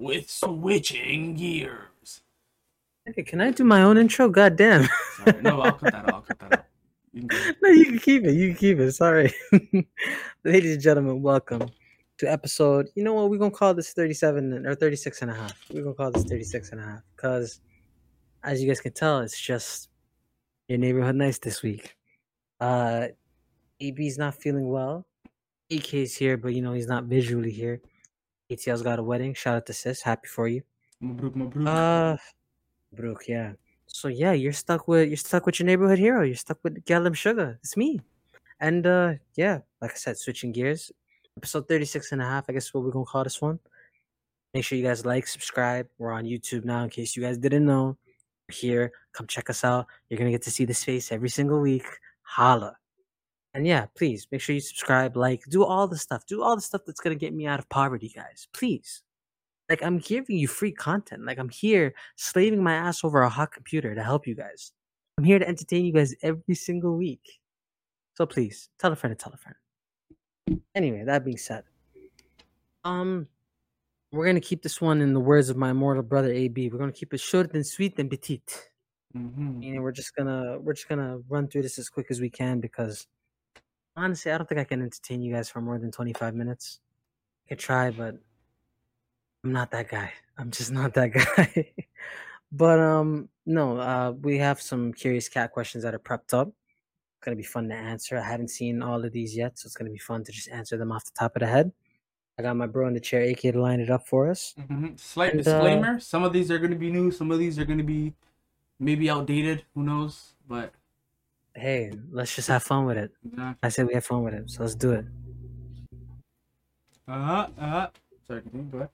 with switching gears. Hey, can I do my own intro? God damn. Sorry, no, I'll cut that out. I'll cut that out. You no, you can keep it. You can keep it. Sorry. Ladies and gentlemen, welcome to episode. You know what? We're going to call this 37 or 36 and a half. We're going to call this 36 and a half because, as you guys can tell, it's just your neighborhood nice this week. Uh, AB's not feeling well. EK's here, but you know, he's not visually here. ATL's got a wedding. Shout out to sis. Happy for you. Mabruk, mabruk. Uh, Brooke, yeah. So yeah, you're stuck with you're stuck with your neighborhood hero. You're stuck with Gallum Sugar. It's me. And uh yeah, like I said, switching gears. Episode 36 and a half, I guess is what we're gonna call this one. Make sure you guys like, subscribe. We're on YouTube now, in case you guys didn't know. We're here. Come check us out. You're gonna get to see this face every single week. Holla. And yeah, please make sure you subscribe, like, do all the stuff. Do all the stuff that's gonna get me out of poverty, guys. Please. Like I'm giving you free content. Like I'm here slaving my ass over a hot computer to help you guys. I'm here to entertain you guys every single week. So please tell a friend to tell a friend. Anyway, that being said, um, we're gonna keep this one in the words of my immortal brother AB. We're gonna keep it short and sweet and petite. Mhm. Meaning we're just gonna we're just gonna run through this as quick as we can because honestly, I don't think I can entertain you guys for more than 25 minutes. I could try, but I'm not that guy. I'm just not that guy. but um no, uh we have some curious cat questions that are prepped up. It's gonna be fun to answer. I haven't seen all of these yet, so it's gonna be fun to just answer them off the top of the head. I got my bro in the chair, AK, to line it up for us. Mhm. Slight And, uh, disclaimer: some of these are going to be new, some of these are going to be maybe outdated. Who knows? But Hey, let's just have fun with it. uh, I said we have fun with it, so let's do it. uh, uh. Sorry, continue. Go ahead.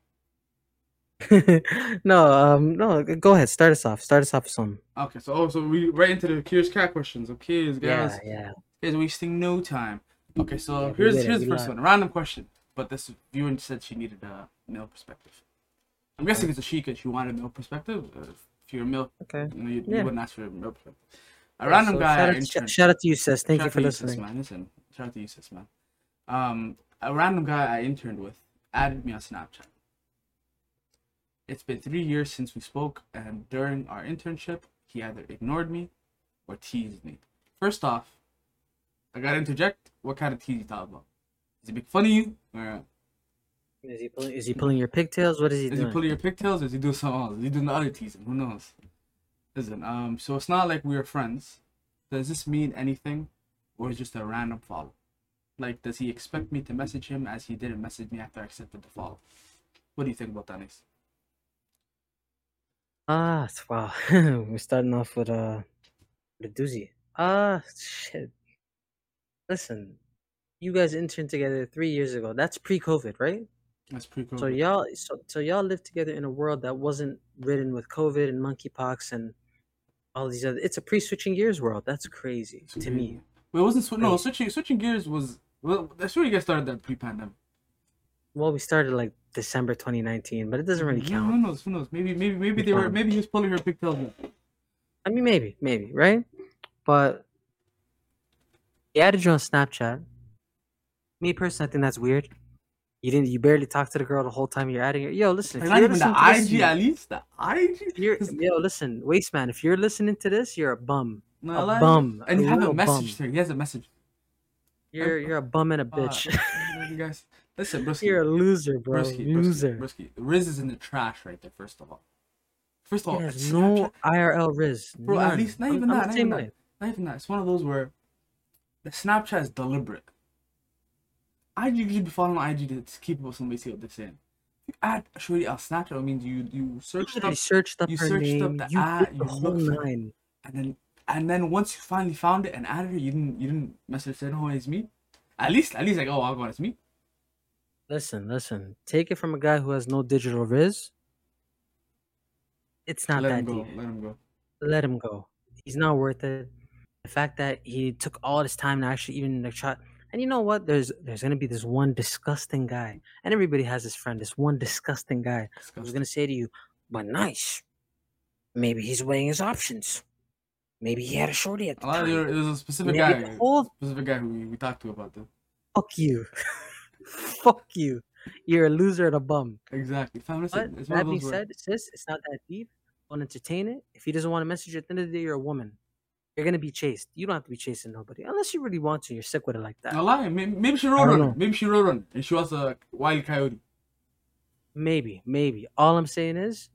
no, um, no. Go ahead. Start us off. Start us off with some. Okay, so oh, so we right into the curious cat questions. Okay, guys, Yeah, yeah. guys, wasting no time. Okay, so Yeah, here's here's the first one. Random question, but this viewer said she needed a male perspective. I'm guessing it's a she because she wanted a male perspective. Uh, if you're a male, Okay. you, know, you, Yeah. you wouldn't ask for a male perspective. A random so guy. Shout out, sh- shout out to you, sis. Thank Shout you for you, sis, listening. man. Listen, shout out to you, sis, man. Um, a random guy I interned with added me on Snapchat. It's been three years since we spoke, and during our internship, he either ignored me or teased me. First off, I gotta interject. What kind of tease you talking about? Is he making fun of you, or Is he pulling? Is he pulling your pigtails? What is he is doing? he pulling your pigtails, or is he doing something else? Is he doing the other teasing? Who knows? Listen, um, so it's not like we are friends. Does this mean anything, or is just a random follow? Like, does he expect me to message him as he didn't message me after I accepted the follow? What do you think about that, Ace? Ah, wow. We're starting off with uh, the doozy. Ah, shit. Listen, you guys interned together three years ago. That's pre-COVID, right? That's pretty cool. So y'all, so, so y'all lived together in a world that wasn't ridden with COVID and monkeypox and all these other. It's a pre-switching gears world. That's crazy to me. Mm-hmm. Wait, it wasn't sw- no switching switching gears was well. That's sure you guys started that pre-pandemic. Well, we started like December 2019, but it doesn't really count. Who knows? Who knows? Maybe maybe maybe they were um, maybe he was pulling her pigtails. more. I mean, maybe, maybe, right? But he added you on Snapchat. Me personally, I think that's weird. You didn't. You barely talked to the girl the whole time you're adding her. Yo, listen. If not even the this, IG you- at least the IG. you're, yo, listen, waste man. If you're listening to this, you're a bum. No, a like- bum. And a you haven't real bum. messaged her. He hasn't messaged. You're you're a bum and a Uh, bitch. you guys, listen, you're a loser, bro. Brusky, loser. Riz is in the trash right there. First of all, first of all, He has Snapchat- no IRL riz. bro. At least not I'm- even I'm that. Not even that. Not even that. It's one of those where the Snapchat is deliberate. IG you should be following IG keep up with somebody see what they're saying. You add Shorty on Snapchat. I mean, you you searched up searched up you searched up the you ad, you whole nine. and then and then once you finally found it and added her, you didn't you didn't message say no oh, it's me. At least at least like oh I'll go it's me. Listen, listen. Take it from a guy who has no digital riz. It's not Let that him go. deep. Let him go. Let him go. He's not worth it. The fact that he took all this time to actually even like try. And you know what? There's there's gonna be this one disgusting guy, and everybody has this friend. This one disgusting guy who's Disgusting. gonna say to you, "But nice. Maybe he's weighing his options. Maybe he had a shorty at the A lot of time. your, it was a specific Maybe guy, the whole specific guy who we, we talked to about this. fuck you, fuck you. You're a loser and a bum. Exactly. But that being said, sis, it's not that deep. Don't entertain it. If he doesn't want to message you at the end of the day, you're a woman. You're gonna be chased. You don't have to be chasing nobody unless you really want to. You're sick with it like that. no lie, maybe, maybe she I road know. Maybe she road runner, and she was a wild coyote. Maybe, maybe. All I'm saying is,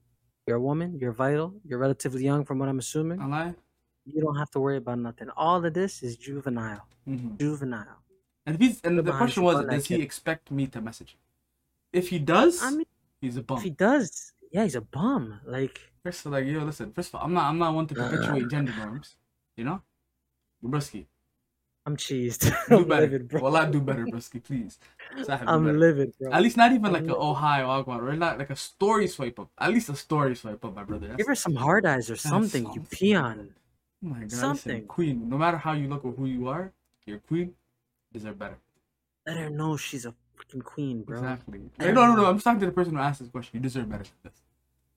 you're a woman. You're vital. You're relatively young, from what I'm assuming. No lie. You don't have to worry about nothing. All of this is juvenile. hmm Juvenile. And if he's and the question was, run that does he kid. expect me to message? him? If he does, I mean, he's a bum. if he does, yeah, he's a bum. Like, First of all, like, yo, listen. First of all, I'm not, I'm not one to perpetuate gender norms. You know, Brusky, I'm cheesed. do I'm better. livid, bro. Well, I do better, Brusky, please. Do I'm better. livid, bro. At least not even I'm like a livid. oh hi Wagwan, or not like a story swipe up. At least a story swipe up, my brother. That's, Give her some hard eyes or something, you something. peon. oh my god, something. queen. No matter how you look or who you are, you're queen. Deserve better. Let her know she's a freaking queen, bro. Exactly. Like, no, no, no. I'm just talking to the person who asked this question. You deserve better than this.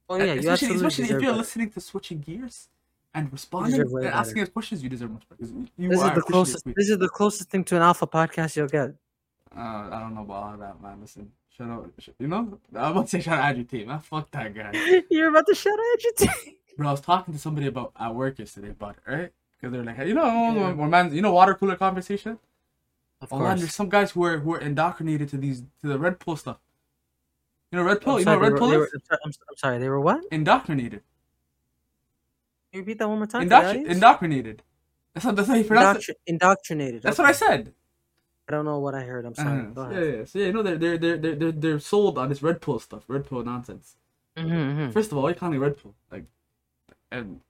Oh yeah, you especially, absolutely especially if you're better. listening to switching gears and responding and asking us questions. You deserve much better. You This is the closest. This is the closest thing to an alpha podcast you'll get. Uh, I don't know about all that, man. Listen, shout out. You know, I'm about to say shout out agitate, man. Fuck that guy. You're about to shout out your team. Bro, I was talking to somebody about at work yesterday about it, right? Because they're like, hey, you know, Yeah. when you know, water cooler conversation. Of Oh man, there's some guys who are who are indoctrinated to these to the red pill stuff. You know, red pill. I'm you know, sorry, red pill I'm, I'm sorry. They were what? indoctrinated. Can you repeat that one more time? Indoctr- indoctrinated. That's not that's how you pronounce it. Indoctrinated. That's okay. what I said. I don't know what I heard. I'm sorry. Go Yeah, ahead. yeah. So yeah, you know they're they're they're they're they're, they're sold on this red pill stuff, red pill nonsense. Mhm, mhm. First of all, why you calling it red pill? Like, and,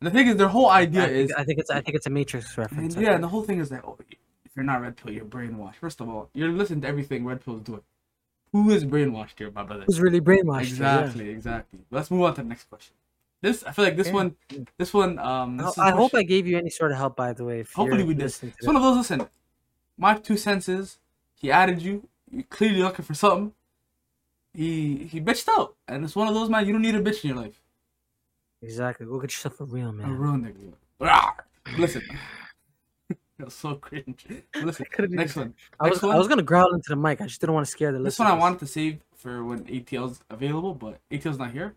and the thing is, their whole idea I is think, I think it's I think it's a Matrix reference. And yeah, and the whole thing is that oh, if you're not red pill, you're brainwashed. First of all, you're listening to everything red pill's doing. Who is brainwashed here, my brother? who's really brainwashed? you, yeah. Exactly, exactly. Let's move on to the next question. This I feel like this Yeah. one, this one, um, I, this is I a hope I gave you any sort of help, by the way. Hopefully we did. It's one of those. Listen, my two senses. He added you. You clearly looking for something. He he bitched out, and it's one of those man. You don't need a bitch in your life. Exactly. Go get yourself a real man. A real nigga. Listen, that's so cringe. Listen, next one. I was one. I was gonna growl into the mic. I just didn't want to scare the This listeners. one I wanted to save for when ATL's available, but ATL's not here.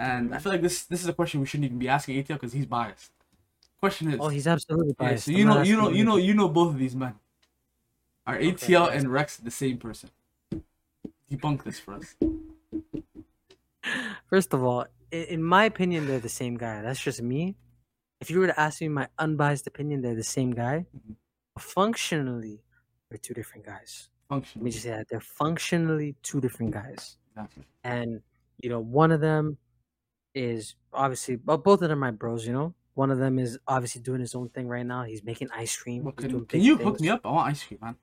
And I feel like this this is a question we shouldn't even be asking ATL because he's biased. Question is, Oh, he's absolutely yeah, biased. so you know, you know, you know, you know both of these men. Are ATL Okay. and Rex the same person? Debunk this for us. First of all, in, my opinion, they're the same guy. That's just me. If you were to ask me my unbiased opinion, they're the same guy. Mhm. Functionally, they're two different guys. Functionally. Let me just say that they're functionally two different guys. Exactly. And you know, one of them is obviously, well, both of them are my bros. You know, one of them is obviously doing his own thing right now. He's making ice cream. Well, can, can you things. hook me up? I want ice cream, man.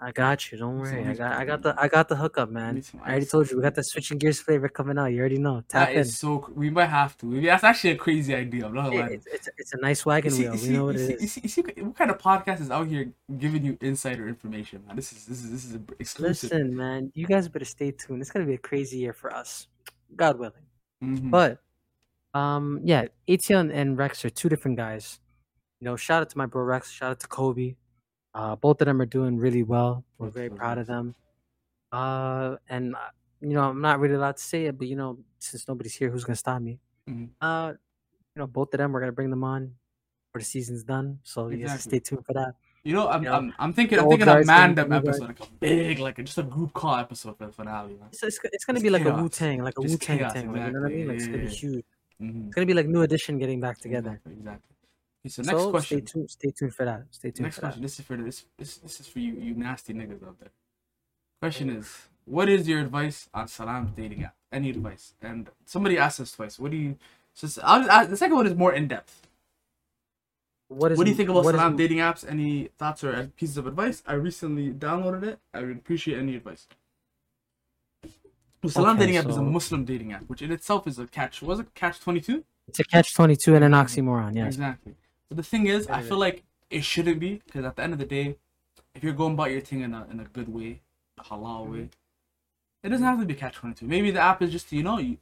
I got you. Don't worry. I got I got the I got the hookup, man. I already told you we got the switching gears flavor coming out. You already know. Tap That in. is so. We might have to. That's actually a crazy idea. I'm not It- it's, it's, it's a nice wagon You see, wheel. you We see, know what you it see, is. you see, see what kind of podcast is out here giving you insider information, man? This is this is this is exclusive. Listen, man, you guys better stay tuned. It's gonna be a crazy year for us, God willing. Mhm. But, um, yeah, ATL and, Rex are two different guys. You know, shout out to my bro Rex. Shout out to Kobe. Uh, both of them are doing really well. We're very proud of them. Uh, and uh, you know, I'm not really allowed to say it, but you know, since nobody's here, who's gonna stop me? Mhm. Uh, you know, both of them, we're gonna bring them on before the season's done. So you guys Exactly. stay tuned for that. You know, I'm, You know, I'm, I'm thinking, I'm thinking a guys and Mandem the new guys. episode, like a big, like it's just a group call episode for the finale, man. So it's, it's gonna Just be like a chaos. Wu Tang, like a Wu Tang chaos, thing. Like, you know what I mean? Like it's gonna be huge. Mm-hmm. It's gonna be like New Edition getting back together. Exactly, exactly. Okay, so next so question. stay tuned. Stay tuned for that. Stay tuned Next question. that. This is for this, this. This is for you, you nasty niggas out there. Question is, what is your advice on Salam's dating app? Any advice? And somebody asked us twice. What do you? So I'll, the second one is more in depth. What is? What do you think about what is- Salam dating apps? Any thoughts or pieces of advice? I recently downloaded it. I would appreciate any advice. Well, Salam Okay, dating app is a Muslim dating app, which in itself is a catch. Was it catch twenty two? It's a catch twenty two and an oxymoron. Yeah. Exactly. But the thing is, I feel like it shouldn't be because at the end of the day, if you're going about your thing in a in a good way, a halal way, it doesn't have to be catch twenty two. Maybe the app is just you know you.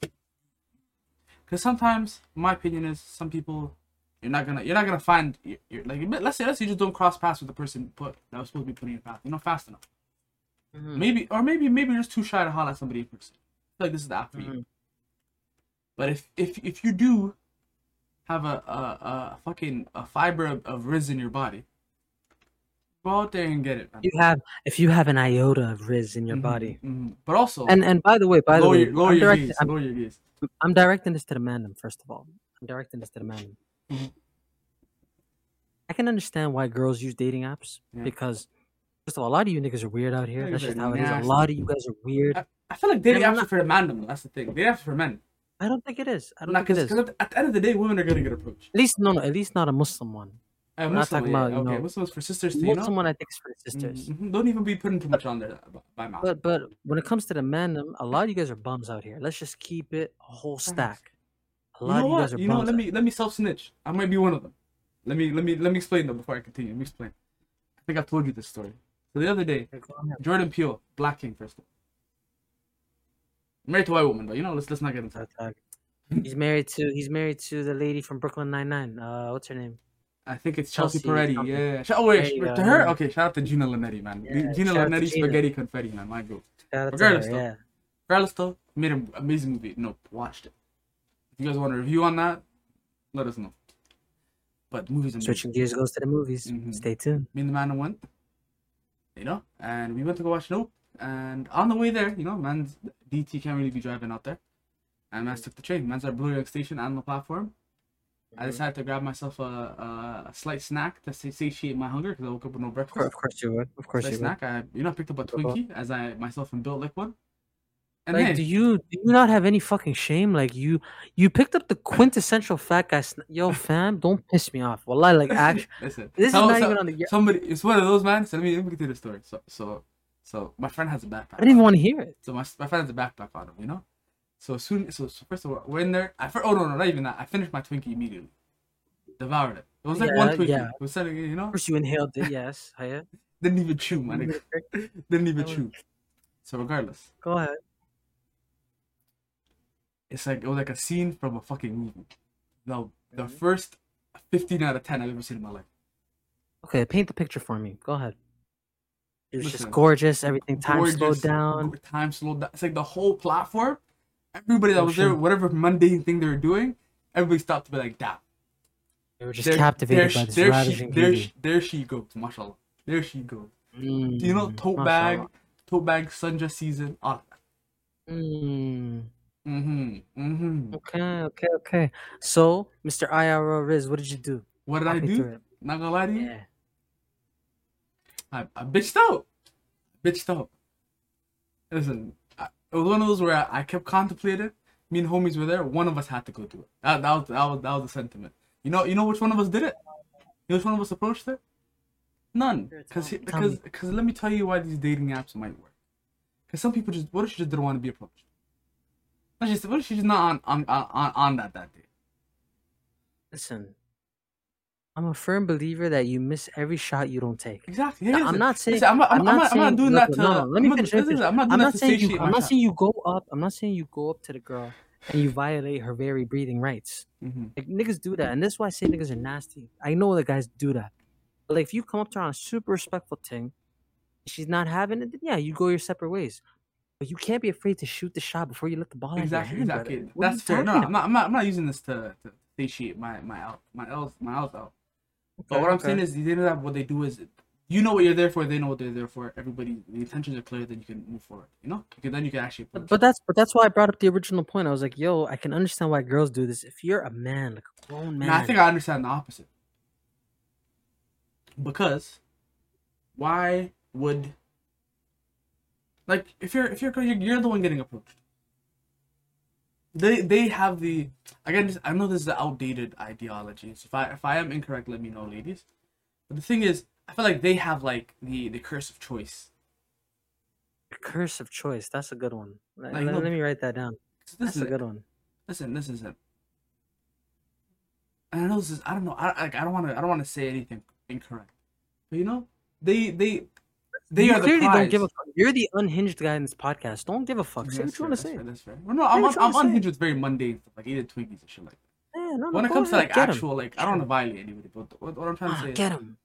Because sometimes, my opinion is, some people you're not gonna you're not gonna find you're, you're like let's say let's say you just don't cross paths with the person put that was supposed to be putting in your path. You know, fast enough. Mhm. Maybe or maybe maybe you're just too shy to holler at somebody in person. I feel like this is the app for you. But if if if you do have a a, a fucking a fiber of, of riz in your body, go out there and get it. Man. You have if you have an iota of Riz in your Mhm, body. mhm. But also, And and by the way, by the way, your, lower I'm your directing, gaze. I'm, Lower your gaze. I'm directing this to the mandem, first of all. I'm directing this to the mandem. Mhm. I can understand why girls use dating apps Yeah. because first of all, a lot of you niggas are weird out here. That's just how it is. A lot of you guys are weird. I, I feel like dating not- are for the man. though, That's the thing. Dating apps for men. I don't think it is. I don't Not think it because at, the end of the day, women are gonna get approached. At least no, no. At least not a Muslim one. Uh, not Muslim, talking yeah, about, you okay. know, Muslims for sisters, too, you Muslim know. one, I think, is for sisters. Mhm. Don't even be putting too much on there by, by mouth. But but when it comes to the mandem, a lot of you guys are bums out here. Let's just keep it a whole stack. A you lot know of you what? guys are You know, bums. let me let me self snitch. I might be one of them. Let me let me let me explain though before I continue. Let me explain. I think I've told you this story. So the other day, here. Go on. Jordan Peele, Black King, first of all. Married to a white woman, but you know, let's let's not get into that. He's married to he's married to the lady from Brooklyn Nine Nine. Uh, what's her name? I think it's Chelsea, Chelsea Peretti. Yeah. Sh- Oh wait, There sh- go, to her. Okay, shout out to Gina Linetti, man. Yeah, Gina shout Linetti, Gina. spaghetti confetti, man. My girl. Shout Regardless, her, though. yeah. Regardless, though, made an amazing movie. Nope, watched it. If you guys want a review on that, let us know. But movie's amazing. Switching gears goes to the movies. Mhm. Stay tuned. me and the man went, you know, and we went to go watch Nope. And on the way there, you know, man's DT can't really be driving out there. And man's took the train. Man's at Bloor-Yonge Station on the platform. I mm-hmm. decided to grab myself a, a, a slight snack to satiate my hunger because I woke up with no breakfast. of course you would. Of course Slight you would. snack. I, you know, I picked up a Twinkie as I myself and Bill lick one. And Like, hey, do you do you not have any fucking shame? Like you you picked up the quintessential fat guy. Sn- Yo, fam, don't piss me off. Wallahi, like actually, listen, this is not so- even on the. somebody. It's one of those man. So let me let me get to the story. So so so my friend has a backpack. I didn't even want to hear it. So my, my friend has a backpack on him, you know. So soon, so, so first of all, we're in there. I fir- oh no, no, not even that. I finished my Twinkie immediately, devoured it. It was like one Twinkie. yeah. It was selling, you know. First you inhaled it. Yes, Haya. Didn't even chew, man. Didn't even chew. So regardless, Go ahead. It's like it was like a scene from a fucking movie. The the Mhm. first fifteen out of ten I've ever seen in my life. Okay, paint the picture for me. Go ahead. It was Listen, just gorgeous. Everything time slowed Gorgeous, down. go- Time slowed down. It's like the whole platform. Everybody that was there, whatever mundane thing they were doing, everybody stopped to be like, "Damn." They were just There- captivated there by she- this there ravishing she, there, beauty. she, there she goes, mashallah. There she goes. you know, Mm, tote bag, tote bag, sundress season, all of that. Mm, Mm-hmm. Mm-hmm. okay, okay, okay. So, Mr. IRL Riz, what did you do? What did Walk I do? through. Not gonna lie to you. Yeah. I, I bitched out. Bitched out. Listen, I, it was one of those where I, I kept contemplating. Me and homies were there. One of us had to go do it. That, that was that was that was the sentiment. You know, you know which one of us did it? You know which one of us approached it? None. Cause, he- because, because let me tell you why these dating apps might work. Cause some people just, what if she just didn't want to be approached? What if, she, what if she's not on, on, on, on that that day? Listen, I'm a firm believer that you miss every shot you don't take. Exactly. Now, I'm not saying listen, I'm not, I'm, I'm not not, I'm not saying- doing look, that to. no, no, let me finish, let me listen, finish. I'm not doing I'm not saying you. I'm not saying you go up. I'm not saying you go up to the girl and you violate her very breathing rights. Mhm. Like niggas do that, and that's why I say niggas are nasty. I know the guys do that. But like, if you come up to her on a super respectful thing, she's not having it. Then yeah, you go your separate ways. But you can't be afraid to shoot the shot before you let the ball out Exactly, hand, exactly. brother. That's fair. No, I'm not, I'm not. I'm not using this to, to satiate my my out my L's my L's out. But what I'm saying is, they know that what they do is, you know what you're there for. They know what they're there for. Everybody, the intentions are clear. Then you can move forward. You know, because then you can actually. But, but that's but that's why I brought up the original point. I was like, yo, I can understand why girls do this. If you're a man, like a grown man, I think I understand the opposite. Because why would like if you're if you're you're, you're the one getting approached. They they have the again I know this is an outdated ideology. So if I if I am incorrect, let me know, ladies. But the thing is, I feel like they have like the the curse of choice. Curse of choice. That's a good one. Let, Like, let- let me write that down. This That's is a good one. listen, this is it. And I know this is I don't know I like I don't want to I don't want to say anything incorrect, but you know they they they you are the clearly prize. don't give a fuck. You're the unhinged guy in this podcast. Don't give a fuck. Say That's what you want to say. That's fair, that's fair. Well, no, I'm, what I'm, I'm unhinged with very mundane stuff, like eating Twinkies and shit like that. Yeah, no, no, when it go comes to like get 'em. actual, like I don't want to violate anybody, but what, what I'm trying to Ah, say get is, him.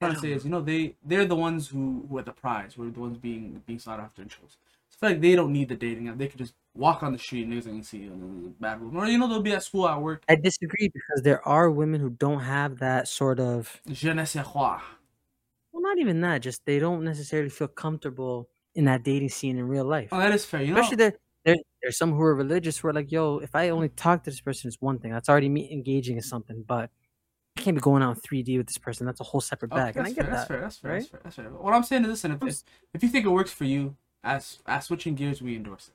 trying to say is, you know, they they're the ones who who are the prize, who are the ones being being sought after in shows. So I feel like they don't need the dating app. They could just walk on the street and niggas can see you in the bad room, or you know, they'll be at school at work. I disagree because there are women who don't have that sort of Je ne sais quoi. Well, not even that. Just they don't necessarily feel comfortable in that dating scene in real oh, life. Oh, that is fair. You know, Especially there, there, there's some who are religious who are like, yo, if I only talk to this person, it's one thing. That's already me engaging in something, but I can't be going out 3D with this person. That's a whole separate Okay, bag. and I that's, get fair, that's that. fair. That's fair. right? That's fair. That's fair. What I'm saying is, listen, if, if if you think it works for you, as as switching gears, we endorse it.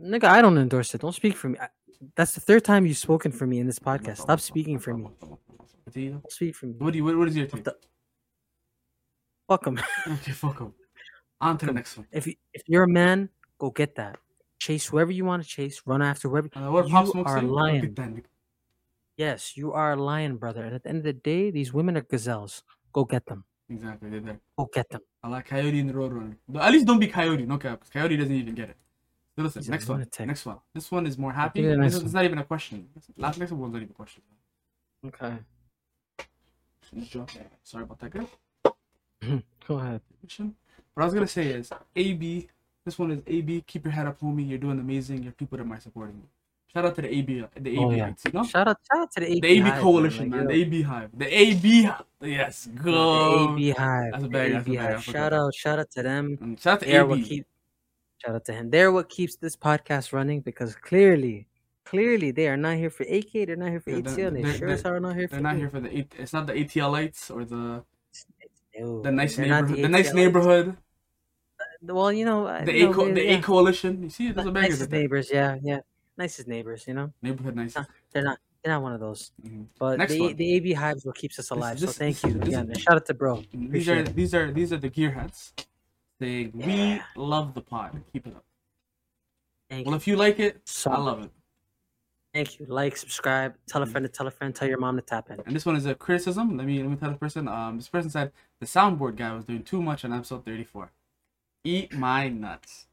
Nigga, I don't endorse it. Don't speak for me. I, that's the third time you've spoken for me in this podcast. Stop speaking for me. Do you? Speak for me. What do you? What, what is your take? Fuck 'em. Okay, fuck 'em. On to the next one. if you, if you're a man, go get that. Chase whoever you want to chase. Run after whoever. Uh, what Pop You Smoke are say? Go lying. get that nigga. Yes, you are a lion, brother. And at the end of the day, these women are gazelles. Go get them. Exactly, they're there. Go get them. I like Coyote in the Roadrunner. But At least don't be Coyote, no cap. 'cause Coyote doesn't even get it. So listen, He's next one. Next one. This one is more happy. the This is- it's not even a question. Last next one's not even a question. Okay. Just drop that. Sorry about that, guys. Go ahead. What I was gonna say is AB. This one is AB. Keep your head up, homie. You're doing amazing. Your people that are supporting you. Shout out to the AB. The AB Oh, yeah. You know? Shout out, shout out to the AB, The AB Hive, coalition, Like, man. The AB Hive. The AB. Hive. Yes, the go. AB Hive. That's a the bag, that's a AB bag, Hive. Shout out, shout out to them. And shout out to They're what AB. keep. Shout out to him. They're what keeps this podcast running because clearly, clearly they are not here for AK. They're not here for Yeah, ATL. and They they're- sure as hell are not here for They're not you. here for the. It's not the ATLites or the No, the nice neighborhood. The nice neighborhood. Well, you know, The you A co- the yeah. A coalition. You see, there's a Ni- bangers nicest neighbors. Yeah, yeah, nicest neighbors. You know, Neighborhood nice. Huh. they're not. They're not one of those. Mhm. But Next the one. the AB Hive is what keeps us alive. this- so thank this- you this- again. shout out to bro. These are it. these are these are the gearheads saying we love the pod. Keep it up. Thank Well, you. if you like it, So I love it. Thank you. Like, subscribe, tell a friend to tell a friend, tell your mom to tap in. And this one is a criticism. Let me let me tell the person. Um, this person said the soundboard guy was doing too much on episode 34. Eat my nuts.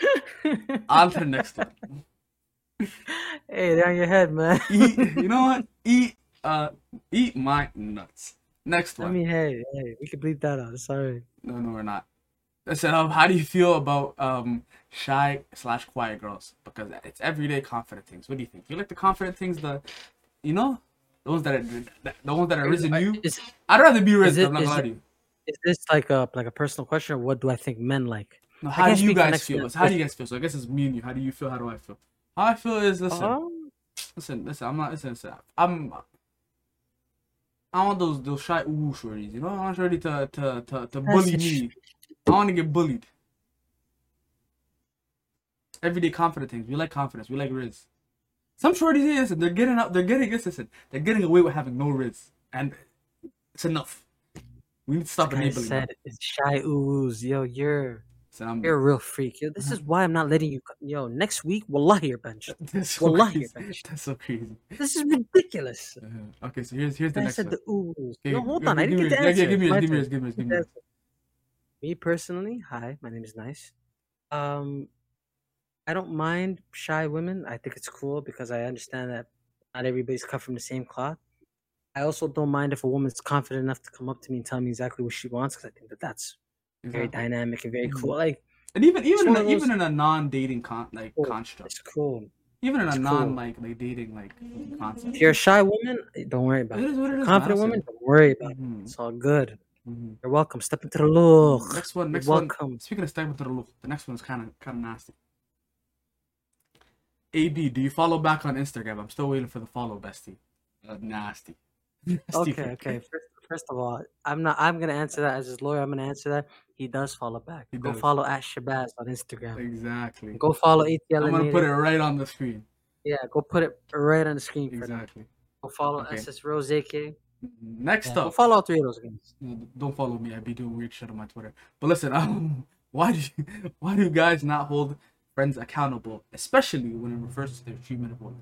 On to the next one. hey, they're on your head, man. Eat. You know what? Eat. Uh, eat my nuts. Next one. I mean, hey, hey, we can bleep that out. Sorry. No, no, we're not. Said, um, how do you feel about um shy slash quiet girls? Because it's everyday confident things. What do you think? You like the confident things, the, you know, the ones that are the, ones that are risen you. Is, I'd rather be risen. I'm not gonna lie it- to you. is this like a like a personal question, or what do I think men like? No, how do you guys feel? How do you guys feel? So I guess it's me and you. How do you feel? How do I feel? How I feel is listen, Um, listen, listen. I'm not listen. listen I'm. I want those those shy ooh shorties. You know, I want shorty to to to, to bully me. I want to get bullied. Everyday confident things. We like confidence. We like riz. Some shorties, listen, they're getting up. They're getting listen. They're getting away with having no riz, and it's enough. We need to stop enabling. them. said it's shy oohs. Yo, you're So you're a real freak. Yo, this is why I'm not letting you. Yo, next week, wallahi, you're benched. that's so Wallahi, crazy. bench. That's so crazy. This is ridiculous. Uh-huh. Okay, so here's here's the I next said one. the oohs. Okay, No, hold give- on. I give didn't me get the. Yeah, answer. yeah, give me my yours. Give me yours. Give me yours. Give me yours. Me personally, hi, my name is Nice. Um, I don't mind shy women. I think it's cool because I understand that not everybody's cut from the same cloth. I also don't mind if a woman's confident enough to come up to me and tell me exactly what she wants because I think that that's very dynamic and very Mhm. cool. Like And even even in a, those- even in a non-dating con like Cool. construct, it's cool. even in a it's non cool. like like dating like concept. If you're a shy woman, don't worry about It it. is what it is. Confident man. woman, don't worry about it. Mhm, It's all good. Mhm. You're welcome. Step into the look. Next one. You're Next one. welcome. Speaking of stepping to the look, the next one is kind of kind of nasty. AB, do you follow back on Instagram? I'm still waiting for the follow, bestie. Uh, nasty. Nasty Okay, okay. First, first of all, I'm not. I'm gonna answer that as his lawyer. I'm gonna answer that. He does follow back. He Go does. follow at Shabazz on Instagram. Exactly. Go follow ATL. I'm gonna put it right on the screen. Yeah, go put it right on the screen them. Exactly. Go follow Okay. SS Rose AK. Next Yeah, up, follow three of those games. Don't follow me. I be doing weird shit on my Twitter. But listen, um, why do you, why do guys not hold friends accountable, especially when it refers to their treatment of women?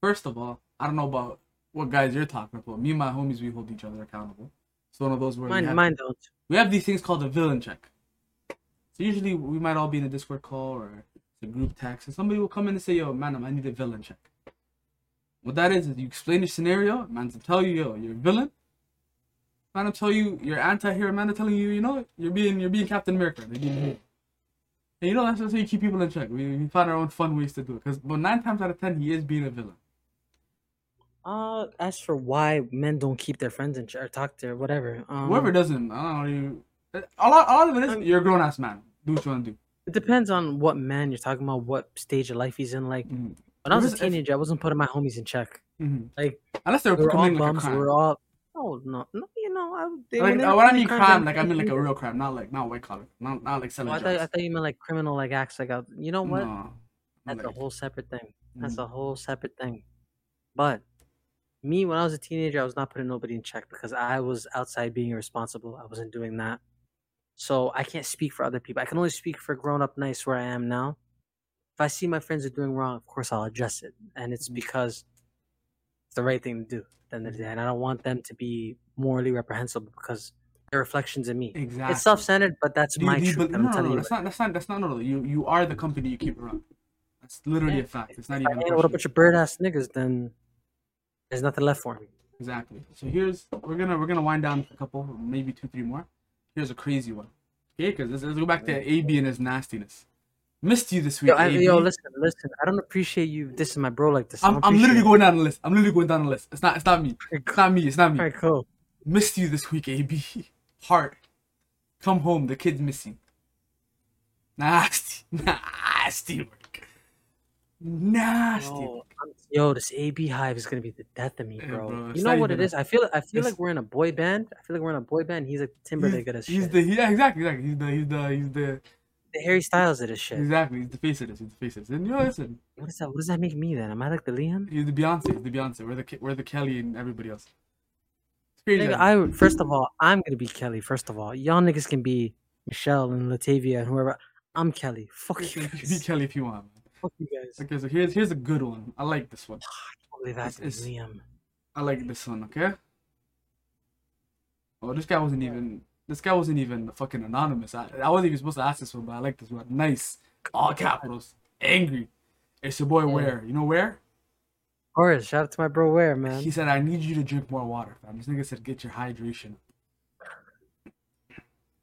First of all, I don't know about what guys you're talking about. Me and my homies, we hold each other accountable. It's one of those where we Mine, have, mine don't. we have these things called a villain check. So usually we might all be in a Discord call or a group text, and somebody will come in and say, "Yo, man, I need a villain check." What that is is you explain the scenario, man's to tell you, "Yo, you're a villain." Man, to tell you, you're anti-hero. Man, I'm telling you, you know, you're being you're being Captain America. They're being. And you know that's, that's how you keep people in check. We, we find our own fun ways to do it. Because, but nine times out of ten, he is being a villain. Uh, as for why men don't keep their friends in check or talk to or whatever, um, Whoever doesn't, I don't know. A lot, a lot of it is I'm- you're a grown ass man. Do what you want to do. it depends on what man you're talking about, what stage of life he's in. Like Mhm. When I was a If- if- teenager, I wasn't putting my homies in check. Mhm. Like, unless they're We were all committing like a bums. We crime. were all. No, no, no. You know, I. They, Like, they uh, when I mean crimes, crime, like I mean like a real crime, not like not white collar, not not like selling Oh, I, thought, I thought you meant like criminal like acts. Like, out- you know what? No, That's a whole separate thing. That's Mhm. a whole separate thing. But me, when I was a teenager, I was not putting nobody in check because I was outside being irresponsible. I wasn't doing that. So I can't speak for other people. I can only speak for grown up nice where I am now. If I see my friends are doing wrong, of course I'll address it. And it's Mhm. because it's the right thing to do at the end of the day. And I don't want them to be morally reprehensible because they're reflections of me. Exactly. It's self centered, but that's Do my do truth. and no, I'm no, telling no, you. that's not that's not that's not no. You you are the company you keep around. That's literally Yeah. a fact. It's not If even. a hang out with a bunch of bird ass niggas, then there's nothing left for me. Exactly. So here's we're gonna we're gonna wind down a couple, maybe two, three more. Here's a crazy one. Okay, because let's, let's go back to AB and his nastiness. Missed you this week, Yo, I, yo, listen, listen. I don't appreciate you dissing my bro like this. I'm, I'm literally going down the list. I'm literally going down the list. It's not it's not me. It's not me. It's not me. All right, cool. Missed you this week, AB. Heart. Come home. The kid's missing. Nasty. Nasty work. Nasty. Yo, yo, this AB hive is gonna be the death of me, Yeah, bro. bro, you know what it even? I feel, I feel it's- like we're in a boy band. I feel like we're in a boy band. He's like Timberlake He's, this he's shit. the yeah exactly exactly. He's the he's the he's the the Harry Styles of this shit. exactly he's the face of this. He's the face of this. And you know listen, What does that? What does that make me then? Am I like the Liam? he's the Beyonce. He's the Beyonce. We're the we're the Kelly and everybody else. It's crazy. Nigga, I first of all, I'm gonna be Kelly. First of all, y'all niggas can be Michelle and Latavia and whoever. I'm Kelly. Fuck you You can be. Kelly if you want. Man. Fuck you guys. Okay, so here's here's a good one. I like this one. Ah, I can't believe I have to be It's- it's- Liam. I like this one. Okay. Oh, this guy wasn't even. This guy wasn't even fucking anonymous. I, I wasn't even supposed to ask this one, but I like this one. Nice, all capitals, angry. It's your boy Yeah. Ware. You know Ware? Of course, shout out to my bro Ware, man. He said, "I need you to drink more water, fam." This nigga said, "Get your hydration."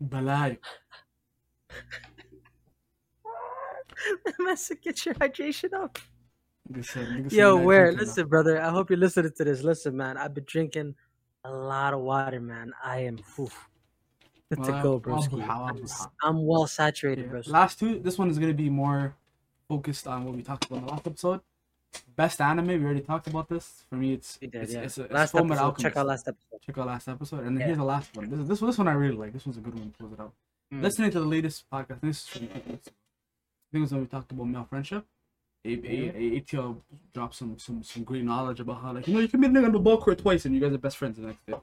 Balai. Man said, get your hydration up. Nigga Yo, where? Listen, brother. I hope you're listening to this. Listen, man. I've been drinking a lot of water, man. I am oof, to Well, go, well, broski. I'm, well. s- I'm well saturated, Yeah. bro. Last two. This one is gonna be more focused on what we talked about in the last episode. Best anime. We already talked about this. For me, it's We did, it's, yeah. it's, a, it's last episode. Alchemist. Check out last episode. Check out last episode, and then Yeah. here's the last one. This this one. This one I really like. This one's a good one to close it out. Mm. Listening to the latest podcast. This is from, I think it was when we talked about male friendship. A, a, a, ATL dropped some some some great knowledge about how like you know you can be a nigga on the ball court twice and you guys are best friends the next day.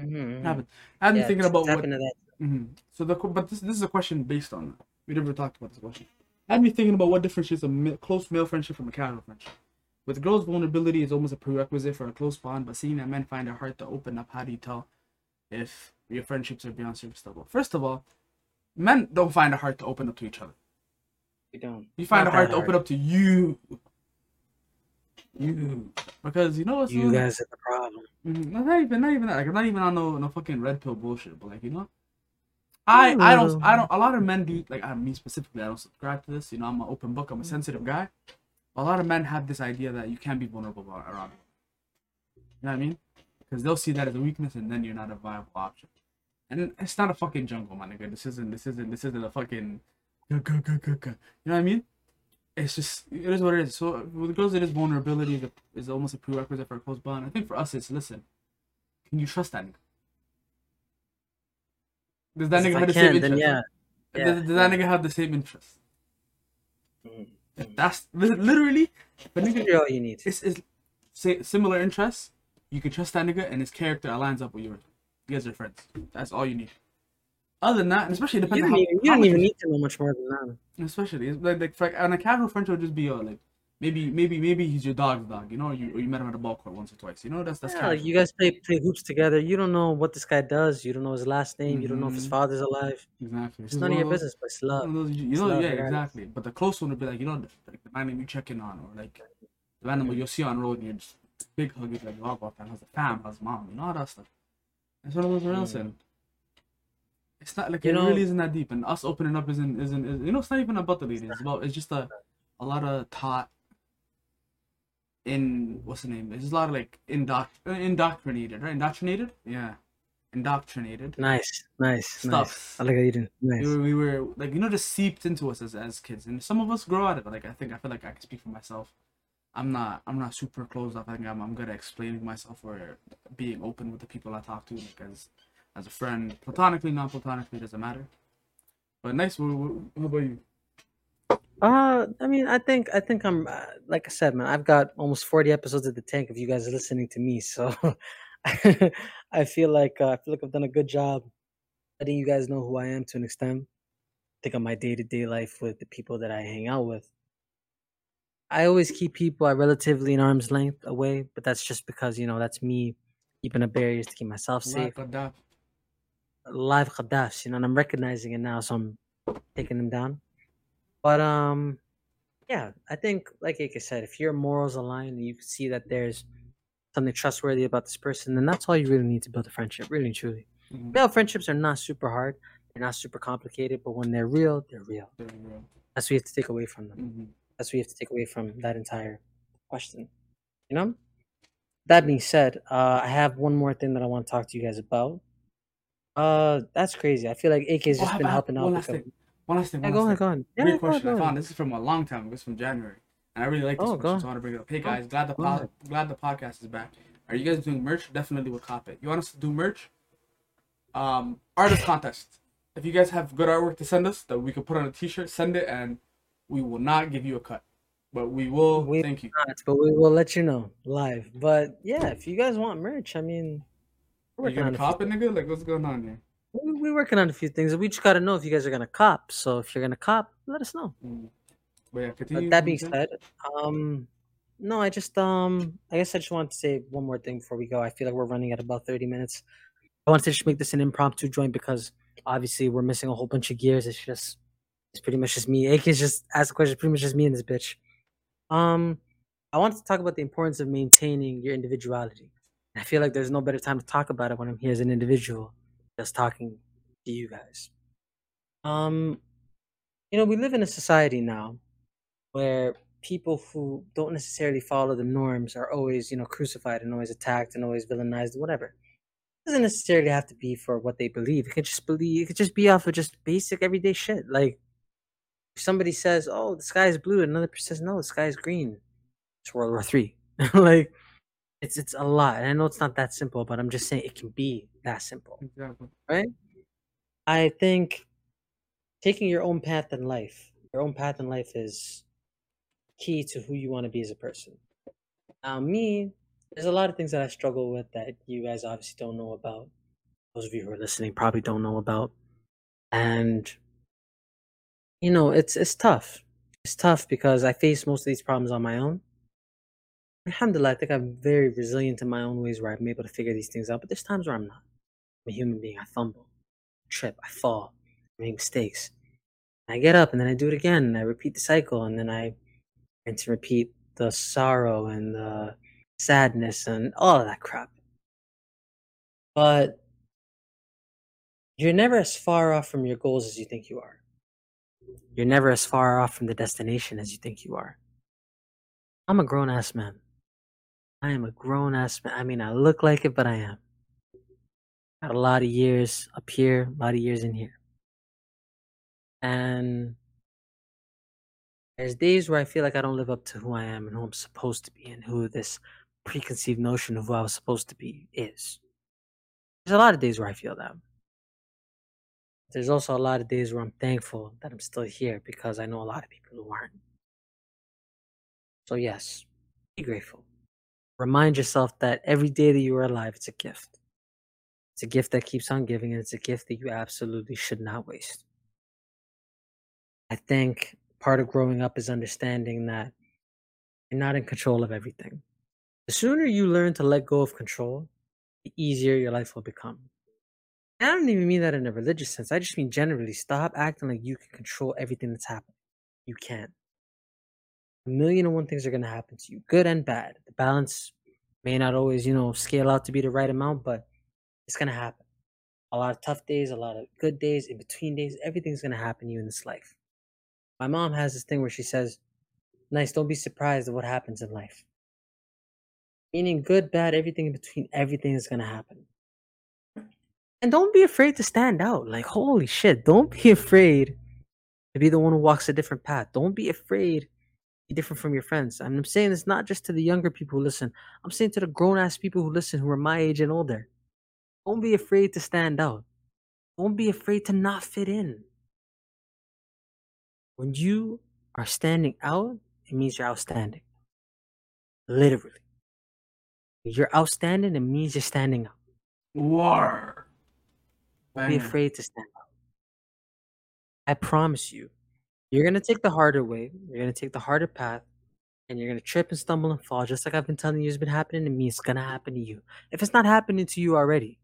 Mhm, Have mhm. it. I've been Yeah, thinking about what. into that. hmm So the but this this is a question based on that. We never talked about this question. Had me thinking about what differentiates a close male friendship from a casual friendship. With girls, vulnerability is almost a prerequisite for a close bond, but seeing that men find it hard to open up, how do you tell if your friendships are beyond surface level? First of all, men don't find it hard to open up to each other. We don't. You find Not it hard to open up to you. You. Because you know what's You guys are the problem. Mhm, Not even, not even that. Like I'm not even on no, no fucking red pill bullshit. But like you know, I, I don't, I don't. A lot of men do like I, me specifically. I don't subscribe to this. You know, I'm an open book. I'm a sensitive guy. A lot of men have this idea that you can't be vulnerable about- around. You know what I mean? Because they'll see that as a weakness, and then you're not a viable option. And it's not a fucking jungle, my nigga. This isn't. This isn't. This isn't a fucking. You know what I mean? It's just it is what it is. So with girls, it is vulnerability a, is almost a prerequisite for a close bond. I think for us, it's listen. Can you trust that nigga? Does that If nigga I have the same interest? yeah. Does, Yeah, does that yeah. nigga have the same interest? Mm-hmm. That's literally, That's nigga really all you need. it's, it's say similar interests. You can trust that nigga, and his character aligns up with yours. You guys are friends. That's all you need. Other than that, and especially You depending don't on how, even, you don't even need to know much more than that. Especially like, like for, on a casual friendship, would just be uh, like maybe maybe maybe he's your dog's dog, you know, or you or you met him at a ball court once or twice, you know. That's that's Yeah, casual. like you guys play play hoops together. You don't know what this guy does. You don't know his last name. You don't know if his Mhm. father's alive. exactly. It's none of your those- business, but it's love. those you, you It's know, love yeah, exactly. But the close one would be like, you know, the, like the man you check in on, or like the animal you'll see on road, and you're just big hug, it's like, oh, that. How's the fam? How's mom? You know all that stuff. It's one of those where Mm. It's not like You it know- really isn't that deep, and us opening up isn't isn't, is you know it's not even about the ladies. It's about it's just a a lot of taught in what's the name? It's just a lot of like indoct uh, indoctrinated, right? Indoctrinated, yeah, indoctrinated Nice, nice, nice. stuff. I like how you. Nice. we were, we were like you know just seeped into us as, as kids and some of us grow out of it like i think i feel like i can speak for myself i'm not i'm not super closed off i think i'm, I'm good at explaining myself or being open with the people i talk to like as a friend platonically non-platonically doesn't matter but nice what, what, how about you Uh, I mean, I think I think I'm uh, like I said, man. I've got almost forty episodes of the tank. If you guys are listening to me, so I feel like uh, I feel like I've done a good job letting you guys know who I am to an extent. think of my day to day life with the people that I hang out with. I always keep people at relatively an arm's length away, but that's just because you know that's me keeping up barriers to keep myself safe. Live khadafs, you know, and I'm recognizing it now, so I'm taking them down. But um, yeah, I think like Ike said, if your morals align and you can see that there's something trustworthy about this person, then that's all you really need to build a friendship, really and truly. Mhm. Real friendships are not super hard, they're not super complicated, but when they're real, they're real. You go. That's what you have to take away from them. Mhm. That's what you have to take away from that entire question. You know? That being said, uh, I have one more thing that I want to talk to you guys about. Uh, that's crazy. I feel like AK has Oh, just been I- helping out. one last thing one last thing one go last ahead, thing. go on. Great go question go I found. This is from a long time ago. Is from January, and I really like this Oh, go so I want to bring it up. Hey Go- guys, glad the go ahead. glad the podcast is back. Are you guys doing merch? Definitely would cop it. You want us to do merch? Um, artist contest. If you guys have good artwork to send us that we could put on a T-shirt, send it, and we will not give you a cut, but we will We- thank you. Not, but we will let you know live. But yeah, if you guys want merch, I mean, we're you gonna a cop it, nigga? Like, what's going on here? we, we're working on a few things. We just gotta know if you guys are gonna cop. So if you're gonna cop, let us know. Mm. But yeah, continue. But that being said, um, no, I just um, I guess I just wanted to say one more thing before we go. I feel like we're running at about thirty minutes. I wanted to just make this an impromptu joint because obviously we're missing a whole bunch of gears. It's just, it's pretty much just me. AK's just ask a question. Pretty much just me and this bitch. Um, I wanted to talk about the importance of maintaining your individuality. I feel like there's no better time to talk about it when I'm here as an individual, just talking to you guys. Um, you know, we live in a society now where people who don't necessarily follow the norms are always, you know, crucified and always attacked and always villainized, whatever. It doesn't necessarily have to be for what they believe. It could just believe. It could just be off of just basic everyday shit. Like if somebody says, "Oh, the sky is blue," and another person says, "No, the sky is green." It's World War Three. like it's it's a lot. And I know it's not that simple, but I'm just saying it can be that simple Exactly. right? I think taking your own path in life, your own path in life is key to who you want to be as a person. Now, me, there's a lot of things that I struggle with that you guys obviously don't know about. Those of you who are listening probably don't know about. And you know, it's it's tough. It's tough because I face most of these problems on my own. Alhamdulillah, I think I'm very resilient in my own ways where I'm able to figure these things out, but there's times where I'm not. I'm a human being. I fumble, trip, I fall, I make mistakes. I get up and then I do it again and I repeat the cycle and then I and to repeat the sorrow and the sadness and all of that crap. But you're never as far off from your goals as you think you are. You're never as far off from the destination as you think you are. I'm a grown ass man. I am a grown ass man. I mean, I look like it, but I am. Got a lot of years up here, a lot of years in here. And there's days where I feel like I don't live up to who I am and who I'm supposed to be and who this preconceived notion of who I was supposed to be is. There's a lot of days where I feel that. There's also a lot of days where I'm thankful that I'm still here because I know a lot of people who aren't. So, yes, be grateful. Remind yourself that every day that you are alive, it's a gift. It's a gift that keeps on giving, and it's a gift that you absolutely should not waste. I think part of growing up is understanding that you're not in control of everything. The sooner you learn to let go of control, the easier your life will become. And I don't even mean that in a religious sense. I just mean generally, stop acting like you can control everything that's happening. You can't. A million and one things are going to happen to you, good and bad. The balance may not always, you know, scale out to be the right amount, but It's gonna happen. A lot of tough days, a lot of good days, in between days, everything's gonna happen to you in this life. My mom has this thing where she says, Nice, don't be surprised at what happens in life. Meaning good, bad, everything in between, everything is gonna happen. And don't be afraid to stand out. Like, holy shit, don't be afraid to be the one who walks a different path. Don't be afraid to different from your friends. And I'm saying this not just to the younger people who listen, I'm saying to the grown ass people who listen who are my age and older. Don't be afraid to stand out. Don't be afraid to not fit in. When you are standing out, it means you're outstanding. Literally. You're outstanding, it means you're standing out. War. Don't be afraid to stand out. I promise you, you're gonna take the harder way, you're gonna take the harder path, and you're gonna trip and stumble and fall, just like I've been telling you it's been happening to me, it's gonna happen to you. If it's not happening to you already,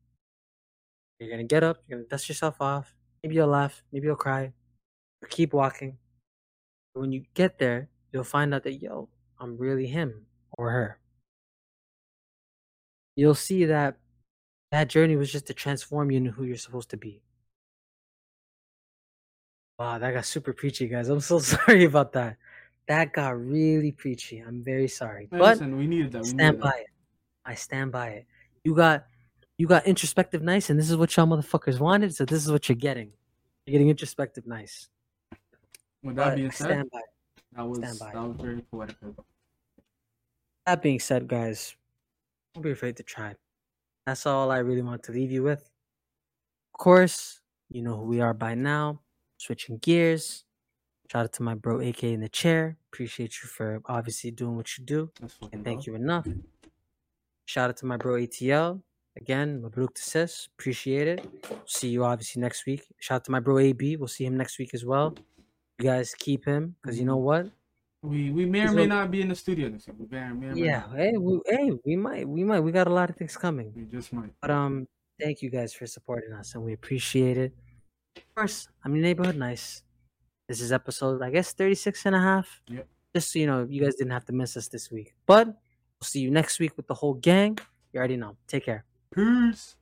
you're gonna get up, you're gonna dust yourself off, maybe you'll laugh, maybe you'll cry, or keep walking. But when you get there, you'll find out that yo, I'm really him or her. You'll see that that journey was just to transform you into who you're supposed to be. Wow, that got super preachy, guys. I'm so sorry about that. That got really preachy. I'm very sorry. Hey, but listen, we needed that. We stand by that. it. I stand by it. You got you got introspective nice, and this is what y'all motherfuckers wanted, so this is what you're getting. You're getting introspective nice. With But that being I said, stand by it. that was that was very poetic. That being said, guys, don't be afraid to try. That's all I really want to leave you with. Of course, you know who we are by now. Switching gears. Shout out to my bro AK in the chair. Appreciate you for obviously doing what you do. And thank you enough. Shout out to my bro ATL. Again, Mabruk to sis. Appreciate it. See you obviously next week. Shout out to my bro AB. We'll see him next week as well. You guys keep him because you know what? We we may or He's may not be in the studio this week. We may or may or Yeah, not. hey, we, hey, we might, we might, we got a lot of things coming. We just might. But um, thank you guys for supporting us, and we appreciate it. Of course, I'm your neighborhood nice. This is episode, I guess, 36 and a half. Yep. Just so you know, you guys didn't have to miss us this week. But we'll see you next week with the whole gang. You already know. Take care. Peace.